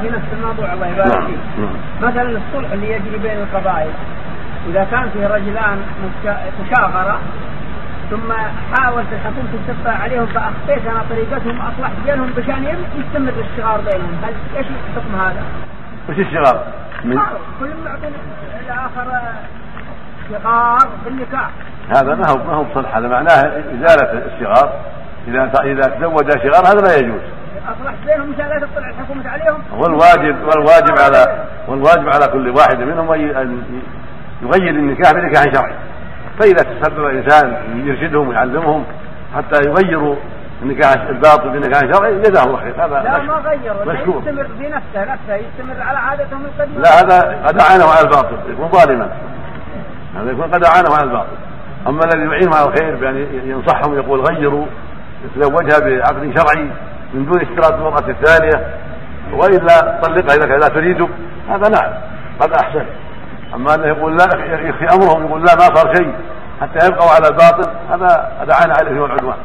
في نفس الموضوع الله يبارك نعم فيك. نعم. مثلا الصلح اللي يجري بين القبائل. إذا كان في رجلان تشاغرا ثم حاولت الحكومة تستطيع عليهم فأخطيت أنا طريقتهم أصلحت بينهم بشان يستمر الشغار بينهم. هل إيش حكم هذا؟ وش الشغار؟ من كل معطي الآخر شغار بالنكاح. هذا ما هو ما هو بصلح هذا معناه إزالة الشغار اذا إذا تزوج شغار هذا لا يجوز. أصلحت بينهم مشان لا تطلع الحكومة عليهم والواجب والواجب على والواجب على كل واحد منهم أن يغير النكاح بنكاح شرعي. فإذا تسبب انسان يرشدهم ويعلمهم حتى يغيروا النكاح الباطل بنكاح شرعي جزاه الله خير. هذا لا ما غيروا يستمر بنفسه نفسه يستمر على عادتهم القديمة. لا هذا قد أعانه على الباطل يكون ظالما. هذا يكون قد أعانه على الباطل. أما الذي يعينهم على الخير بأن ينصحهم يقول غيروا يتزوجها بعقد شرعي من دون اشتراط المراه الثانية وإلا طلقها إذا كان لا تريد. هذا نعم قد أحسن. أما أنه يقول لا يخفي أمرهم يقول لا ما صار شيء. حتى يبقوا على الباطل هذا قد اعان عليه العدوان.